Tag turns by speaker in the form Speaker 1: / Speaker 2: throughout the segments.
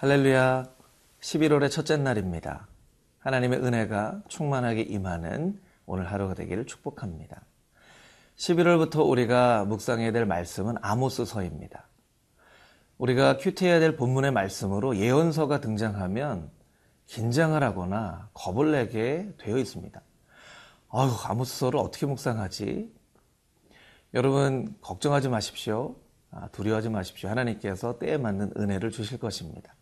Speaker 1: 할렐루야. 11월의 첫째 날입니다. 하나님의 은혜가 충만하게 임하는 오늘 하루가 되기를 축복합니다. 11월부터 우리가 묵상해야 될 말씀은 아모스서입니다. 우리가 큐티해야 될 본문의 말씀으로 예언서가 등장하면 긴장을 하거나 겁을 내게 되어 있습니다. 아유, 아모스서를 어떻게 묵상하지? 여러분, 걱정하지 마십시오. 아, 두려워하지 마십시오. 하나님께서 때에 맞는 은혜를 주실 것입니다.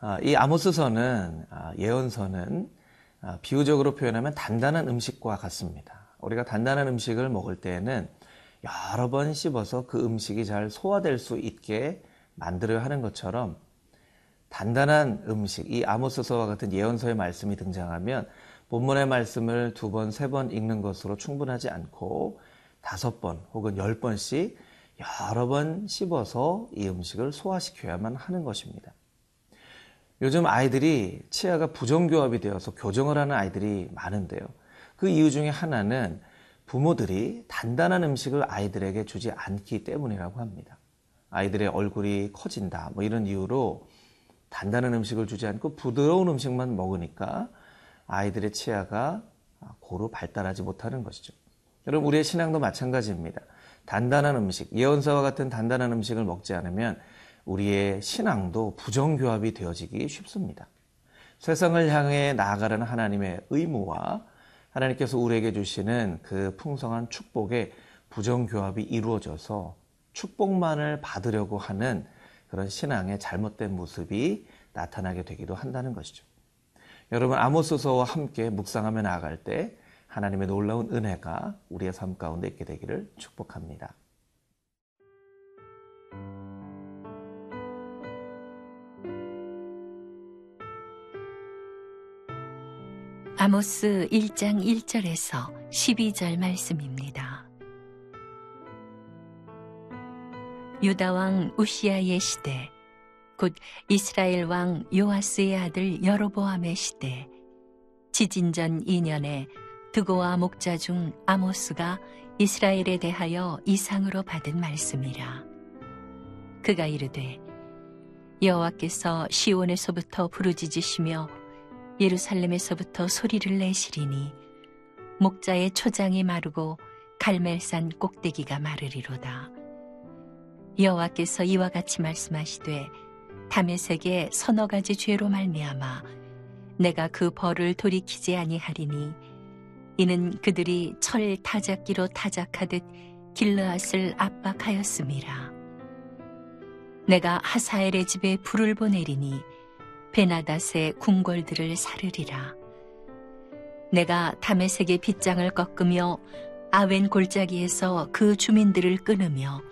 Speaker 1: 아, 이 아모스서는 아, 예언서는 아, 비유적으로 표현하면 단단한 음식과 같습니다. 우리가 단단한 음식을 먹을 때에는 여러 번 씹어서 그 음식이 잘 소화될 수 있게 만들어야 하는 것처럼 단단한 음식, 이 아모스서와 같은 예언서의 말씀이 등장하면 본문의 말씀을 두 번, 세 번 읽는 것으로 충분하지 않고 다섯 번 혹은 열 번씩 여러 번 씹어서 이 음식을 소화시켜야만 하는 것입니다. 요즘 아이들이 치아가 부정교합이 되어서 교정을 하는 아이들이 많은데요. 그 이유 중에 하나는 부모들이 단단한 음식을 아이들에게 주지 않기 때문이라고 합니다. 아이들의 얼굴이 커진다, 뭐 이런 이유로 단단한 음식을 주지 않고 부드러운 음식만 먹으니까 아이들의 치아가 고루 발달하지 못하는 것이죠. 여러분, 우리의 신앙도 마찬가지입니다. 단단한 음식, 예언서와 같은 단단한 음식을 먹지 않으면 우리의 신앙도 부정교합이 되어지기 쉽습니다. 세상을 향해 나아가는 하나님의 의무와 하나님께서 우리에게 주시는 그 풍성한 축복에 부정교합이 이루어져서 축복만을 받으려고 하는 그런 신앙의 잘못된 모습이 나타나게 되기도 한다는 것이죠. 여러분 아모스서와 함께 묵상하며 나아갈 때 하나님의 놀라운 은혜가 우리의 삶 가운데 있게 되기를 축복합니다.
Speaker 2: 아모스 1장 1절에서 12절 말씀입니다. 유다 왕 우시아의 시대 곧 이스라엘 왕 요아스의 아들 여로보암의 시대 지진전 2년에 드고와 목자 중 아모스가 이스라엘에 대하여 이상으로 받은 말씀이라 그가 이르되 여호와께서 시온에서부터 부르짖으시며 예루살렘에서부터 소리를 내시리니 목자의 초장이 마르고 갈멜산 꼭대기가 마르리로다. 여호와께서 이와 같이 말씀하시되 담에색에 서너 가지 죄로 말미암아 내가 그 벌을 돌이키지 아니하리니 이는 그들이 철 타작기로 타작하듯 길르앗을 압박하였음이라. 내가 하사엘의 집에 불을 보내리니 베나닷의 궁궐들을 사르리라. 내가 담에색의 빗장을 꺾으며 아웬 골짜기에서 그 주민들을 끊으며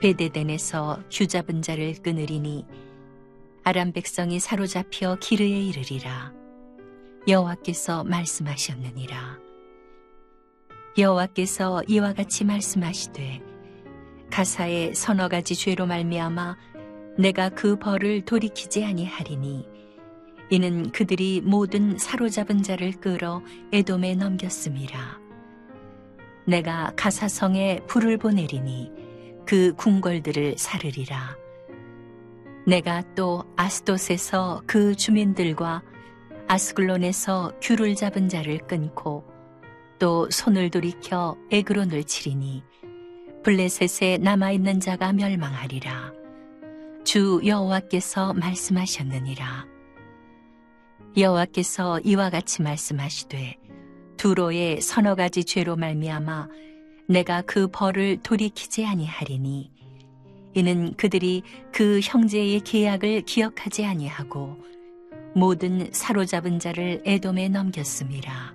Speaker 2: 베데덴에서 휴잡은 자를 끊으리니 아람 백성이 사로잡혀 기르에 이르리라. 여호와께서 말씀하셨느니라. 여호와께서 이와 같이 말씀하시되 가사의 서너 가지 죄로 말미암아 내가 그 벌을 돌이키지 아니하리니. 이는 그들이 모든 사로잡은 자를 끌어 에돔에 넘겼음이라 내가 가사성에 불을 보내리니 그 궁궐들을 사르리라. 내가 또 아스돗에서 그 주민들과 아스글론에서 귤을 잡은 자를 끊고 또 손을 돌이켜 에그론을 치리니 블레셋에 남아있는 자가 멸망하리라. 주 여호와께서 말씀하셨느니라. 여호와께서 이와 같이 말씀하시되 두로의 서너 가지 죄로 말미암아 내가 그 벌을 돌이키지 아니하리니 이는 그들이 그 형제의 계약을 기억하지 아니하고 모든 사로잡은 자를 에돔에 넘겼음이라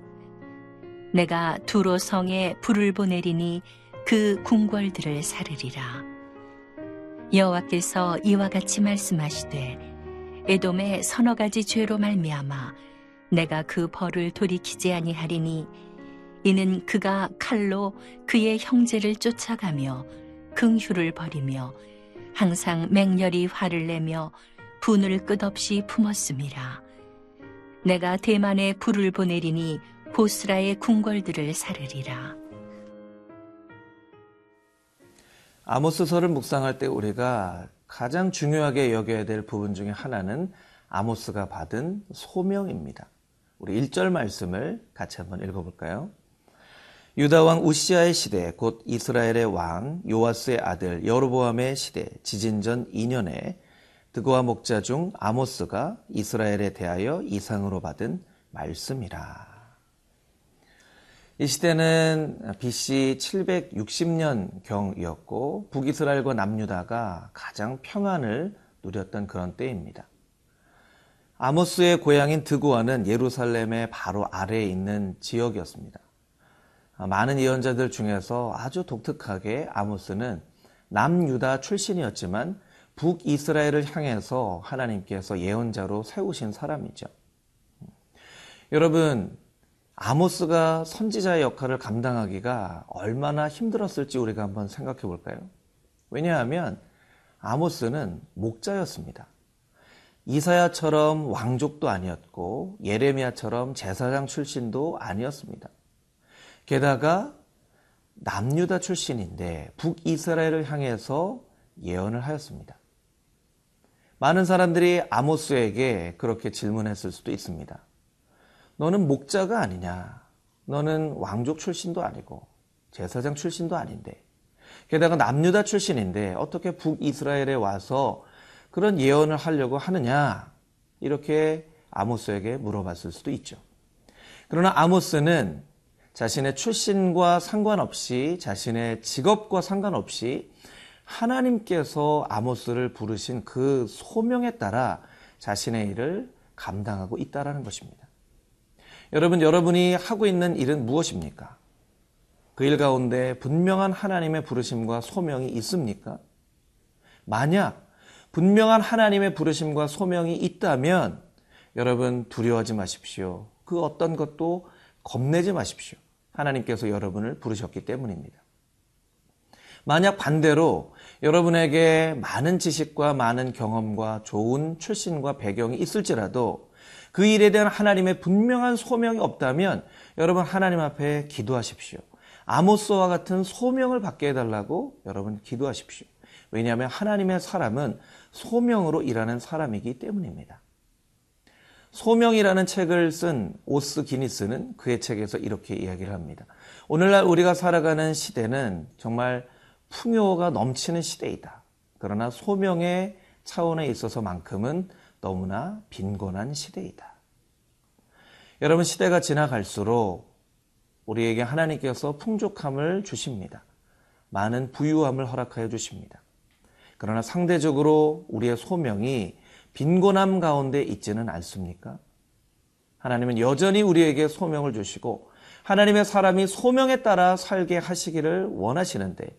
Speaker 2: 내가 두로 성에 불을 보내리니 그 궁궐들을 사르리라 여호와께서 이와 같이 말씀하시되 에돔의 서너 가지 죄로 말미암아 내가 그 벌을 돌이키지 아니하리니 이는 그가 칼로 그의 형제를 쫓아가며 긍휼을 버리며 항상 맹렬히 화를 내며 분을 끝없이 품었음이라. 내가 대만에 불을 보내리니 보스라의 궁궐들을 사르리라
Speaker 1: 아모스서를 묵상할 때 우리가 가장 중요하게 여겨야 될 부분 중에 하나는 아모스가 받은 소명입니다. 우리 1절 말씀을 같이 한번 읽어볼까요? 유다 왕 우시아의 시대 곧 이스라엘의 왕 요아스의 아들 여로보암의 시대 지진전 2년에 드고와 목자 중 아모스가 이스라엘에 대하여 이상으로 받은 말씀이라. 이 시대는 BC 760년 경이었고 북이스라엘과 남유다가 가장 평안을 누렸던 그런 때입니다. 아모스의 고향인 드고아는 예루살렘의 바로 아래에 있는 지역이었습니다. 많은 예언자들 중에서 아주 독특하게 아모스는 남유다 출신이었지만 북이스라엘을 향해서 하나님께서 예언자로 세우신 사람이죠. 여러분, 아모스가 선지자의 역할을 감당하기가 얼마나 힘들었을지 우리가 한번 생각해 볼까요? 왜냐하면 아모스는 목자였습니다. 이사야처럼 왕족도 아니었고 예레미야처럼 제사장 출신도 아니었습니다. 게다가 남유다 출신인데 북이스라엘을 향해서 예언을 하였습니다. 많은 사람들이 아모스에게 그렇게 질문했을 수도 있습니다. 너는 목자가 아니냐? 너는 왕족 출신도 아니고 제사장 출신도 아닌데 게다가 남유다 출신인데 어떻게 북이스라엘에 와서 그런 예언을 하려고 하느냐? 이렇게 아모스에게 물어봤을 수도 있죠. 그러나 아모스는 자신의 출신과 상관없이 자신의 직업과 상관없이 하나님께서 아모스를 부르신 그 소명에 따라 자신의 일을 감당하고 있다라는 것입니다. 여러분, 여러분이 하고 있는 일은 무엇입니까? 그 일 가운데 분명한 하나님의 부르심과 소명이 있습니까? 만약 분명한 하나님의 부르심과 소명이 있다면 여러분 두려워하지 마십시오. 그 어떤 것도 겁내지 마십시오. 하나님께서 여러분을 부르셨기 때문입니다. 만약 반대로 여러분에게 많은 지식과 많은 경험과 좋은 출신과 배경이 있을지라도 그 일에 대한 하나님의 분명한 소명이 없다면 여러분 하나님 앞에 기도하십시오. 아모스와 같은 소명을 받게 해달라고 여러분 기도하십시오. 왜냐하면 하나님의 사람은 소명으로 일하는 사람이기 때문입니다. 소명이라는 책을 쓴 오스 기니스는 그의 책에서 이렇게 이야기를 합니다. 오늘날 우리가 살아가는 시대는 정말 풍요가 넘치는 시대이다. 그러나 소명의 차원에 있어서만큼은 너무나 빈곤한 시대이다. 여러분, 시대가 지나갈수록 우리에게 하나님께서 풍족함을 주십니다. 많은 부유함을 허락하여 주십니다. 그러나 상대적으로 우리의 소명이 빈곤함 가운데 있지는 않습니까? 하나님은 여전히 우리에게 소명을 주시고 하나님의 사람이 소명에 따라 살게 하시기를 원하시는데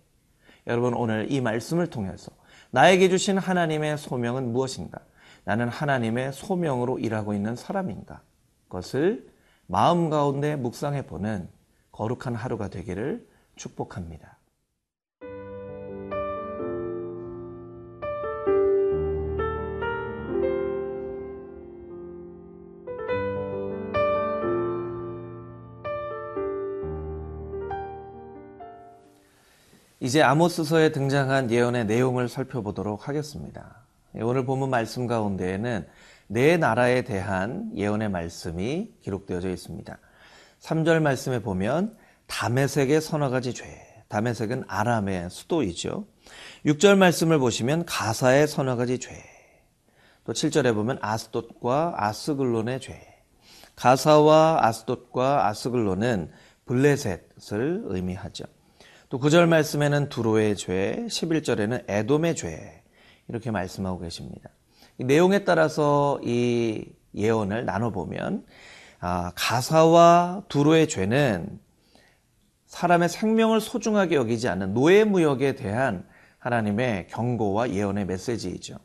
Speaker 1: 여러분 오늘 이 말씀을 통해서 나에게 주신 하나님의 소명은 무엇인가? 나는 하나님의 소명으로 일하고 있는 사람인가? 그것을 마음 가운데 묵상해 보는 거룩한 하루가 되기를 축복합니다. 이제 아모스서에 등장한 예언의 내용을 살펴보도록 하겠습니다. 오늘 본문 말씀 가운데에는 네 나라에 대한 예언의 말씀이 기록되어져 있습니다. 3절 말씀에 보면 다메색의 서너 가지 죄. 다메색은 아람의 수도이죠. 6절 말씀을 보시면 가사의 서너 가지 죄. 또 7절에 보면 아스돗과 아스글론의 죄. 가사와 아스돗과 아스글론은 블레셋을 의미하죠. 또 9절 말씀에는 두로의 죄, 11절에는 에돔의 죄 이렇게 말씀하고 계십니다. 이 내용에 따라서 이 예언을 나눠보면 아, 가사와 두로의 죄는 사람의 생명을 소중하게 여기지 않는 노예 무역에 대한 하나님의 경고와 예언의 메시지이죠.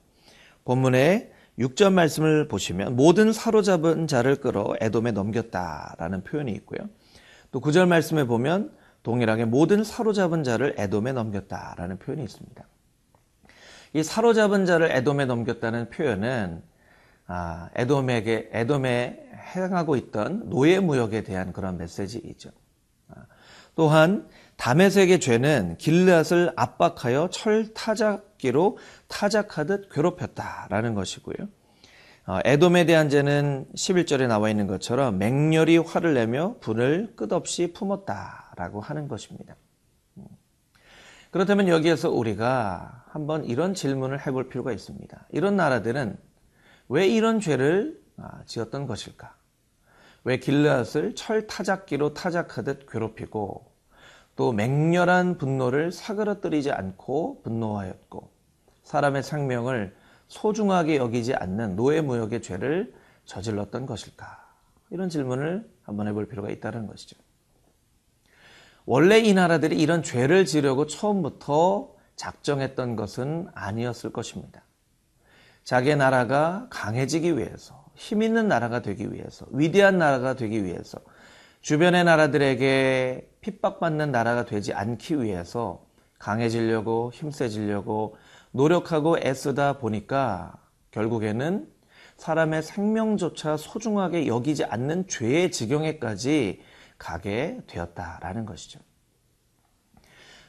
Speaker 1: 본문의 6절 말씀을 보시면 모든 사로잡은 자를 끌어 에돔에 넘겼다라는 표현이 있고요. 또 9절 말씀에 보면 동일하게 모든 사로잡은 자를 에돔에 넘겼다라는 표현이 있습니다. 이 사로잡은 자를 에돔에 넘겼다는 표현은 아, 에돔에게 에돔에 행하고 있던 노예 무역에 대한 그런 메시지이죠. 아, 또한 다메섹의 죄는 길앗을 압박하여 철 타작 토끼로 타작하듯 괴롭혔다라는 것이고요. 어, 에돔에 대한 죄는 11절에 나와 있는 것처럼 맹렬히 화를 내며 불을 끝없이 품었다라고 하는 것입니다. 음. 그렇다면 여기에서 우리가 한번 이런 질문을 해볼 필요가 있습니다. 이런 나라들은 왜 이런 죄를 아, 지었던 것일까? 왜 길르앗을 철 타작기로 타작하듯 괴롭히고 또 맹렬한 분노를 사그러뜨리지 않고 분노하였고 사람의 생명을 소중하게 여기지 않는 노예 무역의 죄를 저질렀던 것일까? 이런 질문을 한번 해볼 필요가 있다는 것이죠. 원래 이 나라들이 이런 죄를 지려고 처음부터 작정했던 것은 아니었을 것입니다. 자기 나라가 강해지기 위해서, 힘 있는 나라가 되기 위해서, 위대한 나라가 되기 위해서, 주변의 나라들에게 핍박받는 나라가 되지 않기 위해서 강해지려고 힘세지려고 노력하고 애쓰다 보니까 결국에는 사람의 생명조차 소중하게 여기지 않는 죄의 지경에까지 가게 되었다라는 것이죠.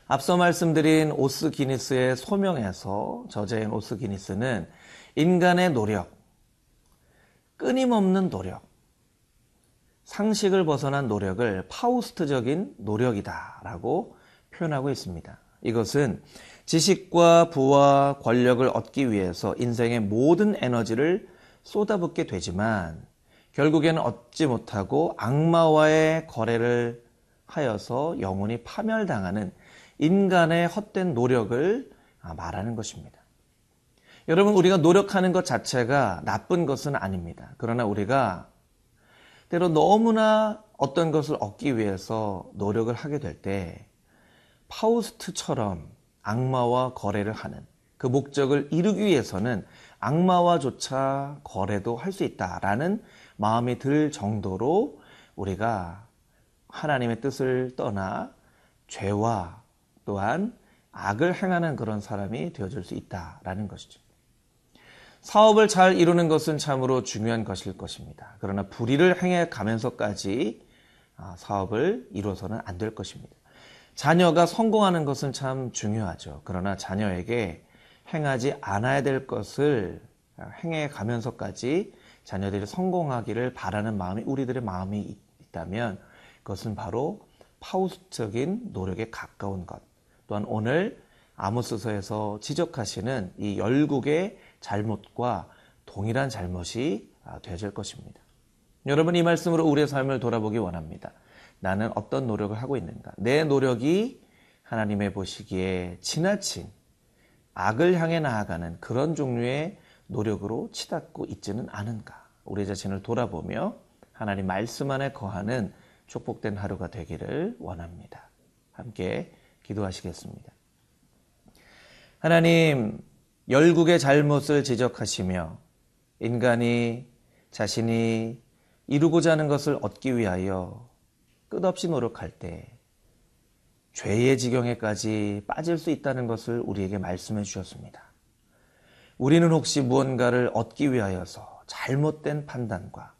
Speaker 1: 앞서 말씀드린 오스 기니스의 소명에서 저자인 오스 기니스는 인간의 노력, 끊임없는 노력, 상식을 벗어난 노력을 파우스트적인 노력이다라고 표현하고 있습니다. 이것은 지식과 부와 권력을 얻기 위해서 인생의 모든 에너지를 쏟아붓게 되지만 결국에는 얻지 못하고 악마와의 거래를 하여서 영혼이 파멸당하는 인간의 헛된 노력을 말하는 것입니다. 여러분, 우리가 노력하는 것 자체가 나쁜 것은 아닙니다. 그러나 우리가 때로 너무나 어떤 것을 얻기 위해서 노력을 하게 될 때 파우스트처럼 악마와 거래를 하는 그 목적을 이루기 위해서는 악마와조차 거래도 할 수 있다라는 마음이 들 정도로 우리가 하나님의 뜻을 떠나 죄와 또한 악을 행하는 그런 사람이 되어줄 수 있다라는 것이죠. 사업을 잘 이루는 것은 참으로 중요한 것일 것입니다. 그러나 불의를 행해 가면서까지 아, 사업을 이루어서는 안 될 것입니다. 자녀가 성공하는 것은 참 중요하죠. 그러나 자녀에게 행하지 않아야 될 것을 행해 가면서까지 자녀들이 성공하기를 바라는 마음이 우리들의 마음이 있다면 그것은 바로 파우스적인 노력에 가까운 것. 또한 오늘 아모스서에서 지적하시는 이 열국의 잘못과 동일한 잘못이 되어질 것입니다. 여러분 이 말씀으로 우리의 삶을 돌아보기 원합니다. 나는 어떤 노력을 하고 있는가? 내 노력이 하나님의 보시기에 지나친 악을 향해 나아가는 그런 종류의 노력으로 치닫고 있지는 않은가? 우리 자신을 돌아보며 하나님 말씀 안에 거하는 축복된 하루가 되기를 원합니다. 함께 기도하시겠습니다. 하나님, 열국의 잘못을 지적하시며 인간이 자신이 이루고자 하는 것을 얻기 위하여 끝없이 노력할 때 죄의 지경에까지 빠질 수 있다는 것을 우리에게 말씀해 주셨습니다. 우리는 혹시 무언가를 얻기 위하여서 잘못된 판단과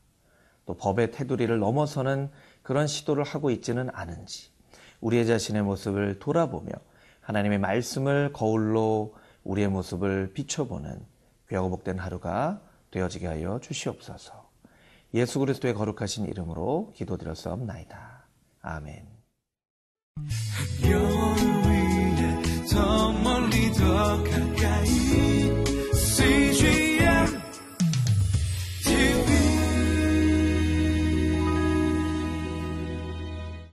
Speaker 1: 또 법의 테두리를 넘어서는 그런 시도를 하고 있지는 않은지 우리의 자신의 모습을 돌아보며 하나님의 말씀을 거울로 우리의 모습을 비춰보는 귀하고 복된 하루가 되어지게 하여 주시옵소서. 예수 그리스도의 거룩하신 이름으로 기도드렸사옵나이다. 아멘.